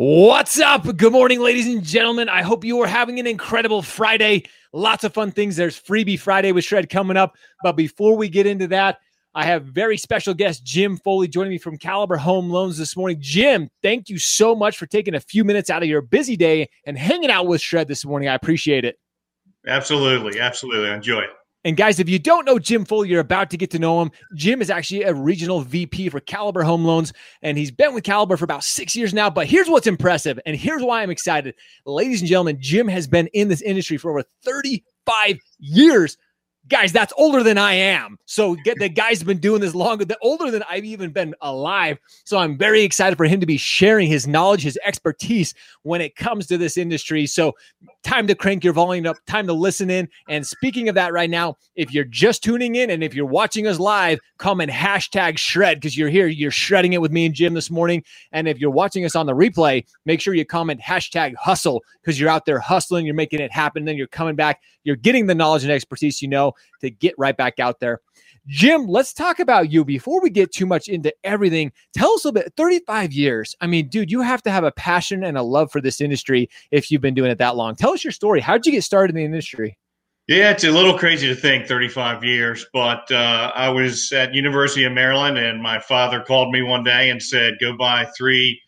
What's up? Good morning, ladies and gentlemen. I hope you are having an incredible Friday. Lots of fun things. There's Freebie Friday with Shred coming up. But before we get into that, I have very special guest Jim Foley joining me from Caliber Home Loans this morning. Jim, thank you so much for taking a few minutes out of your busy day and hanging out with Shred this morning. I appreciate it. Absolutely. Absolutely. Enjoy it. And guys, if you don't know Jim Foley, you're about to get to know him. Jim is actually a regional VP for Caliber Home Loans, and he's been with Caliber for about six years now. But here's what's impressive, and here's why I'm excited. Ladies and gentlemen, Jim has been in this industry for over 35 years guys, that's older than I am. So get the guy's been doing this longer, the older than I've even been alive. So I'm very excited for him to be sharing his knowledge, his expertise when it comes to this industry. So time to crank your volume up, time to listen in. And speaking of that right now, if you're just tuning in and if you're watching us live, comment hashtag shred because you're here, you're shredding it with me and Jim this morning. And if you're watching us on the replay, make sure you comment hashtag hustle because you're out there hustling, you're making it happen, then you're coming back, you're getting the knowledge and expertise you know to get right back out there. Jim, let's talk about you before we get too much into everything. Tell us a little bit 35 years. I mean, dude, you have to have a passion and a love for this industry if you've been doing it that long. Tell us your story. How did you get started in the industry? Yeah, it's a little crazy to think 35 years, but uh, I was at University of Maryland, and my father called me one day and said, "Go buy three,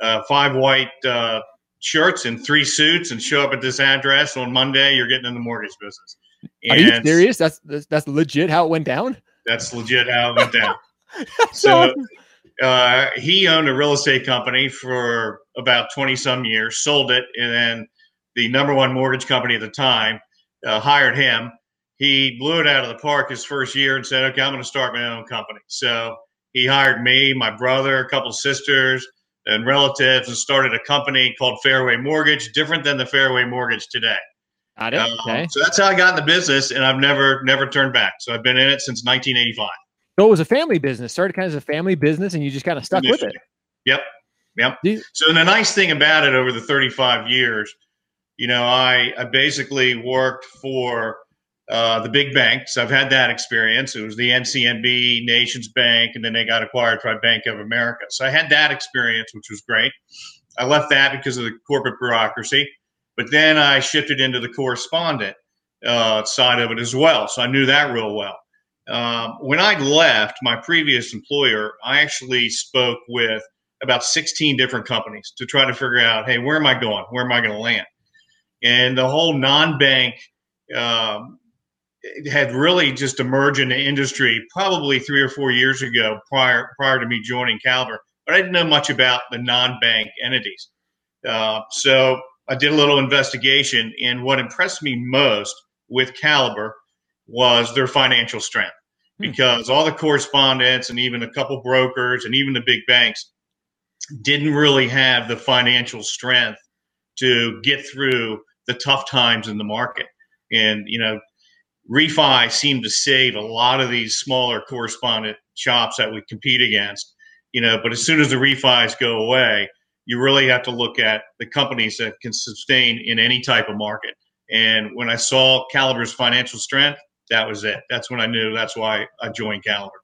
uh, five white uh, shirts and three suits, and show up at this address on Monday. You're getting in the mortgage business." And Are you serious? That's, that's, that's legit how it went down. That's legit how it went down. so uh, he owned a real estate company for about twenty some years, sold it, and then the number one mortgage company at the time uh, hired him. He blew it out of the park his first year and said, "Okay, I'm going to start my own company." So he hired me, my brother, a couple sisters, and relatives, and started a company called Fairway Mortgage, different than the Fairway Mortgage today. Got it. Um, okay. So that's how I got in the business, and I've never never turned back. So I've been in it since 1985. So it was a family business. Started kind of as a family business, and you just kind of stuck with it. Yep. Yep. So the nice thing about it over the 35 years, you know, I, I basically worked for uh, the big banks. I've had that experience. It was the NCNB, Nations Bank, and then they got acquired by Bank of America. So I had that experience, which was great. I left that because of the corporate bureaucracy. But then I shifted into the correspondent uh, side of it as well. So I knew that real well. Um, when I left my previous employer, I actually spoke with about 16 different companies to try to figure out, hey, where am I going? Where am I going to land? And the whole non-bank um, had really just emerged in the industry probably three or four years ago, prior prior to me joining Caliber. But I didn't know much about the non-bank entities. Uh, so I did a little investigation, and what impressed me most with Caliber was their financial strength. Hmm. Because all the correspondents and even a couple brokers and even the big banks didn't really have the financial strength to get through the tough times in the market. And, you know, refi seemed to save a lot of these smaller correspondent shops that we compete against, you know, but as soon as the refis go away, you really have to look at the companies that can sustain in any type of market. And when I saw Caliber's financial strength, that was it. That's when I knew that's why I joined Caliber.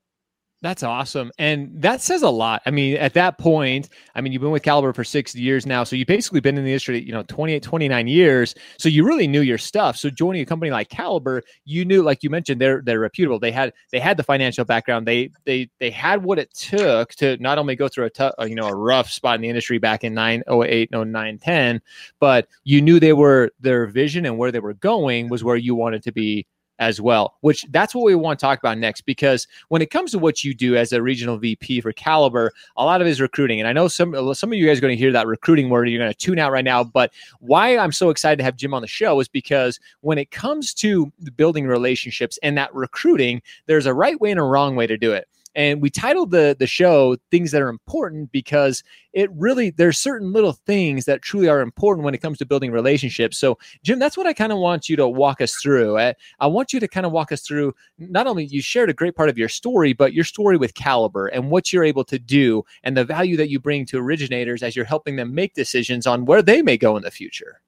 That's awesome. And that says a lot. I mean, at that point, I mean, you've been with Caliber for six years now. So you've basically been in the industry, you know, 28, 29 years. So you really knew your stuff. So joining a company like Caliber, you knew, like you mentioned, they're they're reputable. They had they had the financial background. They they they had what it took to not only go through a tough, you know, a rough spot in the industry back in 9, 08, 09, 10, but you knew they were their vision and where they were going was where you wanted to be as well, which that's what we want to talk about next. Because when it comes to what you do as a regional VP for Caliber, a lot of it is recruiting. And I know some some of you guys are going to hear that recruiting word, you're going to tune out right now. But why I'm so excited to have Jim on the show is because when it comes to building relationships and that recruiting, there's a right way and a wrong way to do it. And we titled the the show "Things That Are Important" because it really there's certain little things that truly are important when it comes to building relationships. So, Jim, that's what I kind of want you to walk us through. I, I want you to kind of walk us through. Not only you shared a great part of your story, but your story with Caliber and what you're able to do and the value that you bring to originators as you're helping them make decisions on where they may go in the future.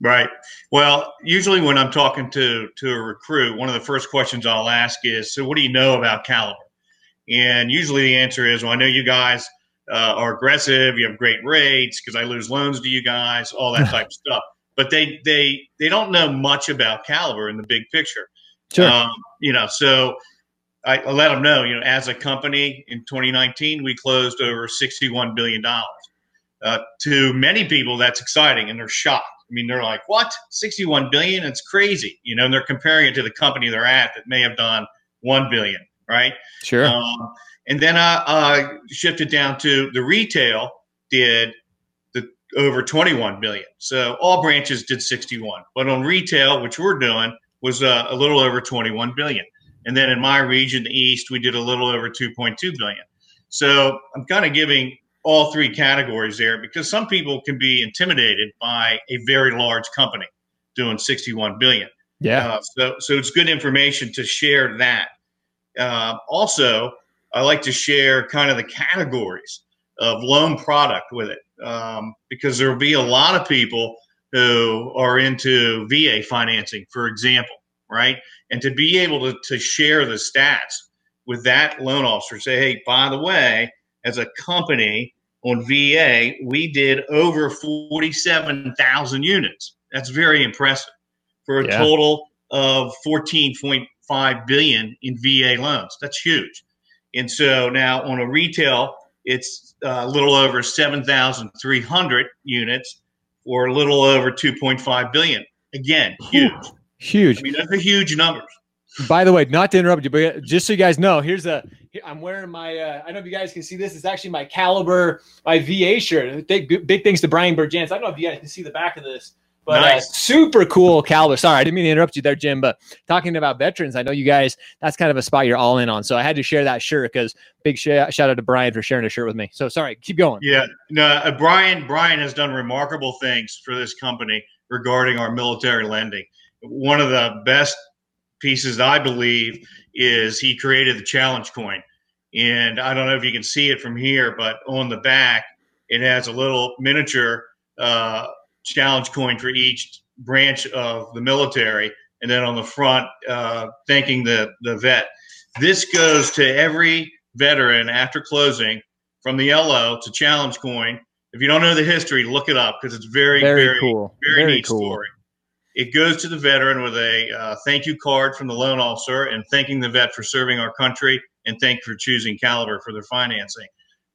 Right. Well, usually when I'm talking to to a recruit, one of the first questions I'll ask is, "So, what do you know about Caliber?" And usually the answer is, well, I know you guys uh, are aggressive. You have great rates because I lose loans to you guys, all that type of stuff. But they they they don't know much about Caliber in the big picture. Sure. Um, you know, so I, I let them know. You know, as a company in 2019, we closed over 61 billion dollars. Uh, to many people, that's exciting, and they're shocked. I mean, they're like, "What? 61 billion? It's crazy!" You know, and they're comparing it to the company they're at that may have done one billion, right? Sure. Um, and then I, I shifted down to the retail did the over 21 billion. So all branches did 61, but on retail, which we're doing, was uh, a little over 21 billion. And then in my region, the East, we did a little over 2.2 billion. So I'm kind of giving all three categories there because some people can be intimidated by a very large company doing 61 billion. Yeah. Uh, so, so it's good information to share that. Uh, also, I like to share kind of the categories of loan product with it um, because there will be a lot of people who are into VA financing, for example, right? And to be able to, to share the stats with that loan officer, say, hey, by the way, as a company on VA, we did over 47,000 units. That's very impressive for a yeah. total of 14.5 billion in VA loans. That's huge. And so now on a retail, it's uh, a little over 7,300 units or a little over 2.5 billion. Again, huge. Huge. I mean, that's a huge numbers. By the way, not to interrupt you, but just so you guys know, here's a. I'm wearing my. Uh, I don't know if you guys can see this. It's actually my Caliber, my VA shirt. Big, big things to Brian Burjans. I don't know if you guys can see the back of this. But uh, nice. uh, super cool caliber. Sorry, I didn't mean to interrupt you there, Jim. But talking about veterans, I know you guys, that's kind of a spot you're all in on. So I had to share that shirt because big sh- shout out to Brian for sharing a shirt with me. So sorry, keep going. Yeah, no, uh, Brian. Brian has done remarkable things for this company regarding our military lending. One of the best pieces, I believe, is he created the challenge coin. And I don't know if you can see it from here, but on the back, it has a little miniature uh, challenge coin for each branch of the military, and then on the front, uh, thanking the the vet. This goes to every veteran after closing from the LO to challenge coin. If you don't know the history, look it up because it's very, very, very cool, very, very neat cool. story. It goes to the veteran with a uh, thank you card from the loan officer and thanking the vet for serving our country and thank for choosing Caliber for their financing.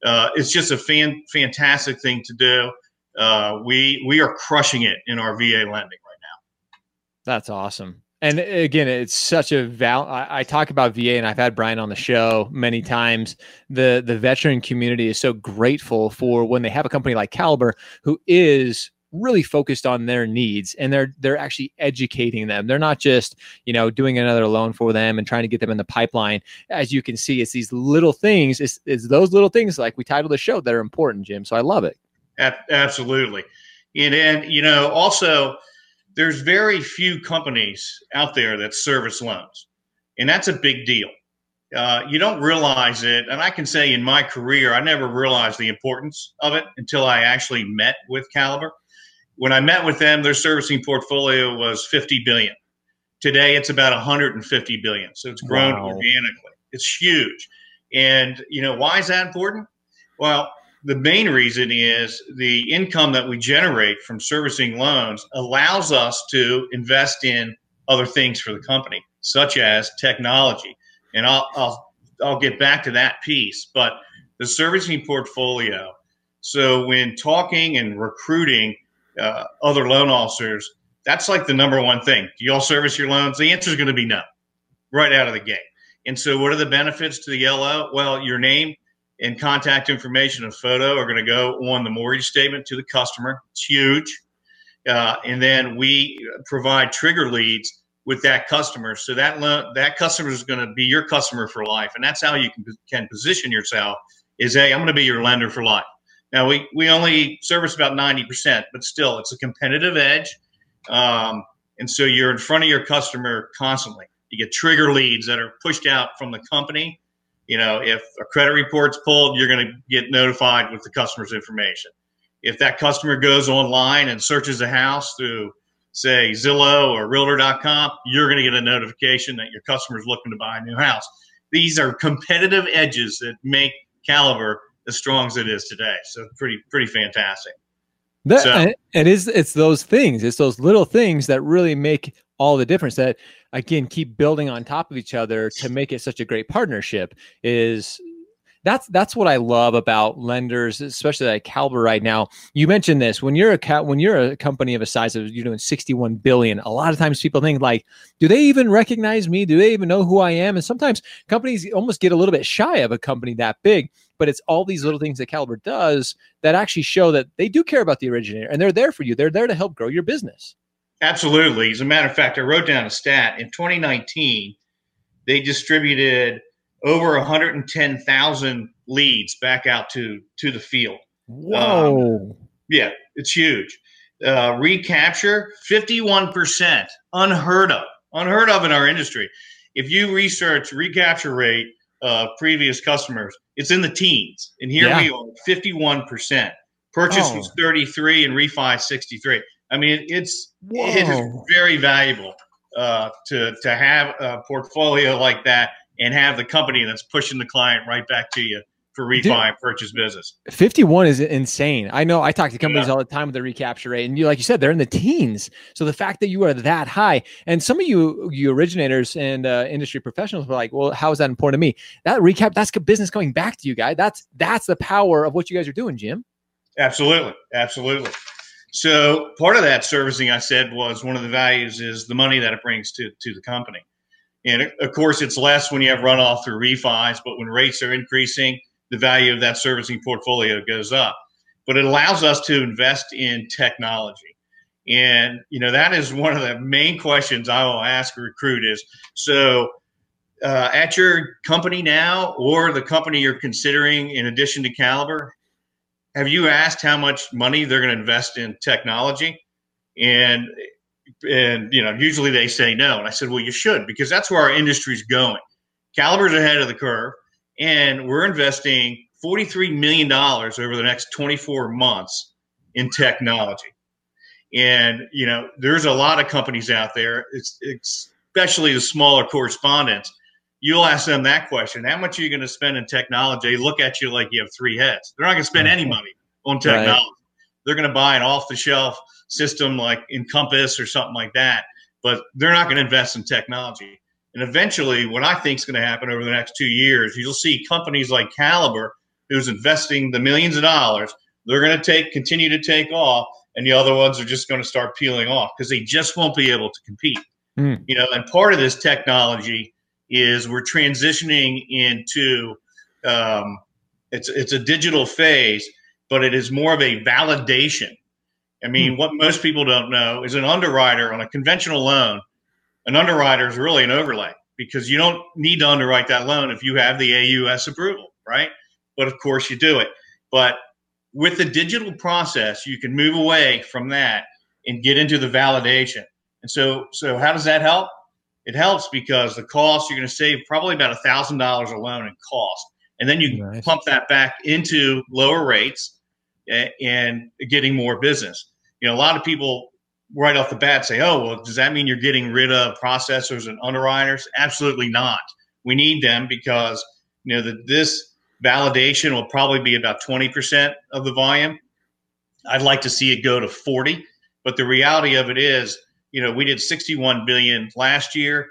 Uh, it's just a fan, fantastic thing to do uh, we we are crushing it in our VA lending right now. That's awesome. And again, it's such a val. I, I, talk about VA, and I've had Brian on the show many times. the The veteran community is so grateful for when they have a company like Caliber, who is really focused on their needs, and they're they're actually educating them. They're not just you know doing another loan for them and trying to get them in the pipeline. As you can see, it's these little things. It's, it's those little things, like we titled the show, that are important, Jim. So I love it absolutely. And, and, you know, also, there's very few companies out there that service loans, and that's a big deal. Uh, you don't realize it, and I can say in my career, I never realized the importance of it until I actually met with Caliber. When I met with them, their servicing portfolio was 50 billion. Today, it's about 150 billion, so it's grown wow. organically. It's huge, and you know why is that important? Well, the main reason is the income that we generate from servicing loans allows us to invest in other things for the company, such as technology. And I'll, I'll, I'll get back to that piece. But the servicing portfolio, so when talking and recruiting uh, other loan officers, that's like the number one thing. Do you all service your loans? The answer is going to be no, right out of the gate. And so, what are the benefits to the LO? Well, your name and contact information and photo are going to go on the mortgage statement to the customer. It's huge. Uh, and then we provide trigger leads with that customer. So that lo- that customer is going to be your customer for life. And that's how you can, can position yourself is, hey, I'm going to be your lender for life. Now, we, we only service about 90%, but still, it's a competitive edge. Um, and so you're in front of your customer constantly. You get trigger leads that are pushed out from the company you know, if a credit report's pulled, you're going to get notified with the customer's information. If that customer goes online and searches a house through, say, Zillow or Realtor.com, you're going to get a notification that your customer's looking to buy a new house. These are competitive edges that make Caliber as strong as it is today. So pretty pretty fantastic. That, so, it is it's those things, it's those little things that really make all the difference that again keep building on top of each other to make it such a great partnership is that's that's what I love about lenders, especially like Caliber right now. You mentioned this when you're a when you're a company of a size of you're doing 61 billion. A lot of times people think like, do they even recognize me? Do they even know who I am? And sometimes companies almost get a little bit shy of a company that big. But it's all these little things that Caliber does that actually show that they do care about the originator and they're there for you. They're there to help grow your business. Absolutely. As a matter of fact, I wrote down a stat in 2019. They distributed over 110,000 leads back out to to the field. Whoa! Um, yeah, it's huge. Uh, recapture 51%, unheard of, unheard of in our industry. If you research recapture rate of previous customers, it's in the teens, and here yeah. we are, 51%. Purchase oh. was 33 and refi 63. I mean, it's Whoa. it is very valuable uh, to to have a portfolio like that and have the company that's pushing the client right back to you for refi Dude, and purchase business. 51 is insane. I know I talk to companies yeah. all the time with the recapture rate and you like you said they're in the teens. So the fact that you are that high and some of you you originators and uh, industry professionals were like, "Well, how is that important to me?" That recap that's business coming back to you guys. That's that's the power of what you guys are doing, Jim. Absolutely. Absolutely. So part of that servicing I said was one of the values is the money that it brings to to the company. And of course, it's less when you have runoff through refis, but when rates are increasing, the value of that servicing portfolio goes up. But it allows us to invest in technology. And, you know, that is one of the main questions I will ask a recruit is so uh, at your company now or the company you're considering in addition to Caliber, have you asked how much money they're going to invest in technology? And and you know, usually they say no. And I said, well, you should because that's where our industry's going. Caliber's ahead of the curve, and we're investing $43 million over the next 24 months in technology. And you know, there's a lot of companies out there, it's, especially the smaller correspondents. You'll ask them that question: How much are you going to spend in technology? They look at you like you have three heads. They're not going to spend any money on technology. Right. They're going to buy an off-the-shelf system like Encompass or something like that, but they're not going to invest in technology. And eventually, what I think is going to happen over the next two years, you'll see companies like Caliber, who's investing the millions of dollars, they're going to take continue to take off, and the other ones are just going to start peeling off because they just won't be able to compete. Mm. You know, and part of this technology is we're transitioning into um, it's it's a digital phase, but it is more of a validation I mean, hmm. what most people don't know is an underwriter on a conventional loan, an underwriter is really an overlay because you don't need to underwrite that loan if you have the AUS approval, right? But of course you do it. But with the digital process, you can move away from that and get into the validation. And so, so how does that help? It helps because the cost you're going to save probably about a thousand dollars alone in cost, and then you nice. pump that back into lower rates and getting more business you know, a lot of people right off the bat say, oh, well, does that mean you're getting rid of processors and underwriters? Absolutely not. We need them because, you know, that this validation will probably be about 20% of the volume. I'd like to see it go to 40, but the reality of it is, you know, we did 61 billion last year.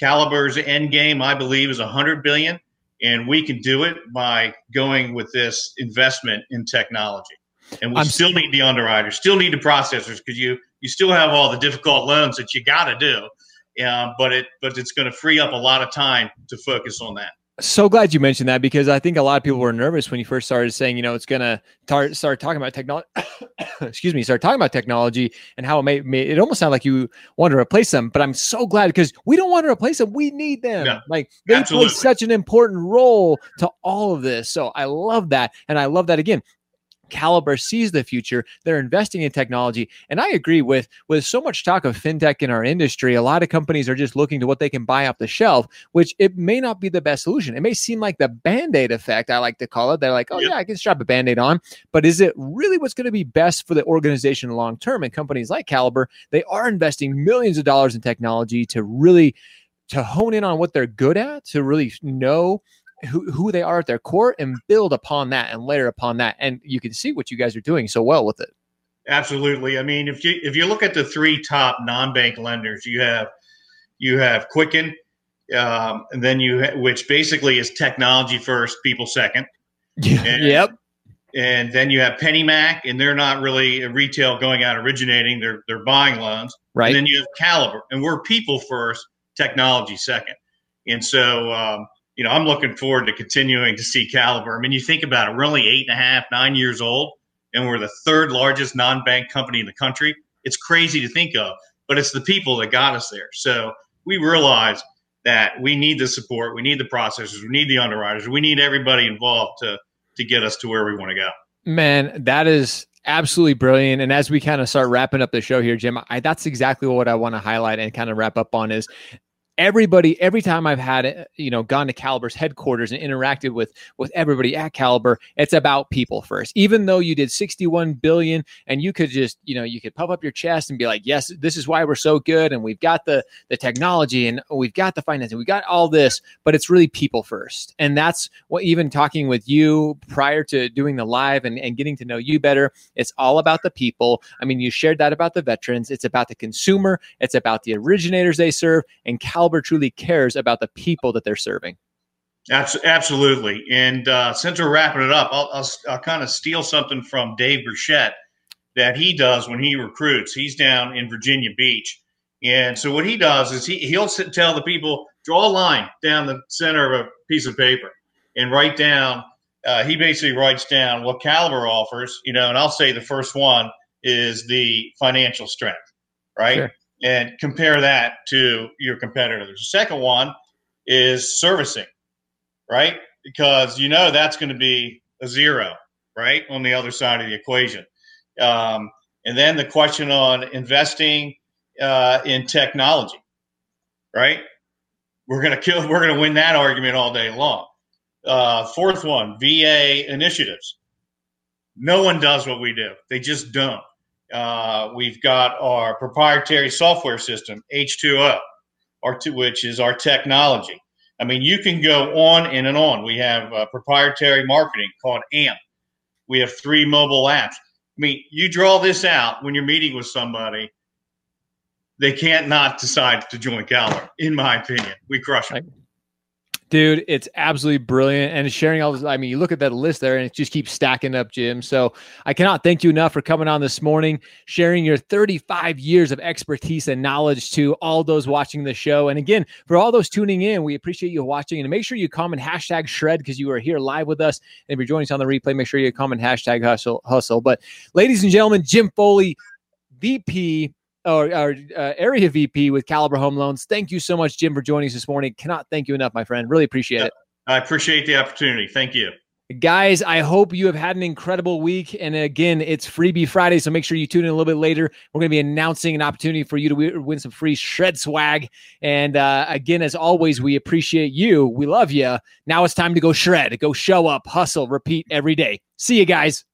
Caliber's end game, I believe, is 100 billion, and we can do it by going with this investment in technology and we I'm, still need the underwriters, still need the processors because you you still have all the difficult loans that you got to do. Yeah, but it but it's going to free up a lot of time to focus on that. So glad you mentioned that because I think a lot of people were nervous when you first started saying, you know, it's going to tar- start talking about technology. excuse me, start talking about technology and how it may, may, It almost sounded like you want to replace them, but I'm so glad because we don't want to replace them. We need them. Yeah, like they absolutely. play such an important role to all of this. So I love that, and I love that again. Caliber sees the future. They're investing in technology. And I agree with with so much talk of fintech in our industry, a lot of companies are just looking to what they can buy off the shelf, which it may not be the best solution. It may seem like the band-aid effect, I like to call it. They're like, oh yep. yeah, I can strap a band-aid on. But is it really what's going to be best for the organization long term? And companies like Caliber, they are investing millions of dollars in technology to really to hone in on what they're good at, to really know who, who they are at their core and build upon that and layer upon that. And you can see what you guys are doing so well with it. Absolutely. I mean, if you if you look at the three top non-bank lenders, you have you have Quicken, um, and then you ha- which basically is technology first, people second. And, yep. And then you have PennyMac, and they're not really retail going out originating; they're they're buying loans. Right. And then you have Caliber, and we're people first, technology second. And so, um, you know, I'm looking forward to continuing to see Caliber. I mean, you think about it; we're only eight and a half, nine years old and we're the third largest non-bank company in the country. It's crazy to think of, but it's the people that got us there. So we realize that we need the support, we need the processors, we need the underwriters, we need everybody involved to to get us to where we want to go. Man, that is absolutely brilliant. And as we kind of start wrapping up the show here, Jim, I, that's exactly what I want to highlight and kind of wrap up on is everybody every time i've had uh, you know gone to caliber's headquarters and interacted with with everybody at caliber it's about people first. Even though you did 61 billion and you could just you know you could puff up your chest and be like yes this is why we're so good and we've got the the technology and we've got the financing we got all this but it's really people first. And that's what even talking with you prior to doing the live and, and getting to know you better it's all about the people. I mean you shared that about the veterans. It's about the consumer. It's about the originators they serve. And caliber Truly cares about the people that they're serving. Absolutely. And uh, since we're wrapping it up, I'll, I'll, I'll kind of steal something from Dave Burchett that he does when he recruits. He's down in Virginia Beach. And so what he does is he, he'll sit, tell the people, draw a line down the center of a piece of paper and write down, uh, he basically writes down what Caliber offers, you know, and I'll say the first one is the financial strength, right? Sure and compare that to your competitors. The second one is servicing, right? Because you know that's going to be a zero, right, on the other side of the equation. Um, and then the question on investing uh, in technology, right? We're going to kill. We're going to win that argument all day long. Uh, fourth one, VA initiatives. No one does what we do. They just don't. Uh, we've got our proprietary software system, H2O, or which is our technology. I mean, you can go on and, and on. We have uh, proprietary marketing called AMP. We have three mobile apps. I mean, you draw this out when you're meeting with somebody, they can't not decide to join Caliber, in my opinion. We crush it. Dude, it's absolutely brilliant. And sharing all this, I mean, you look at that list there and it just keeps stacking up, Jim. So I cannot thank you enough for coming on this morning, sharing your 35 years of expertise and knowledge to all those watching the show. And again, for all those tuning in, we appreciate you watching. And make sure you comment hashtag shred because you are here live with us. And if you're joining us on the replay, make sure you comment hashtag hustle. hustle. But ladies and gentlemen, Jim Foley, VP or our uh, area VP with Caliber Home Loans. Thank you so much, Jim, for joining us this morning. Cannot thank you enough, my friend. Really appreciate yeah, it. I appreciate the opportunity. Thank you. Guys, I hope you have had an incredible week. And again, it's Freebie Friday, so make sure you tune in a little bit later. We're going to be announcing an opportunity for you to win some free shred swag. And uh, again, as always, we appreciate you. We love you. Now it's time to go shred, go show up, hustle, repeat every day. See you guys.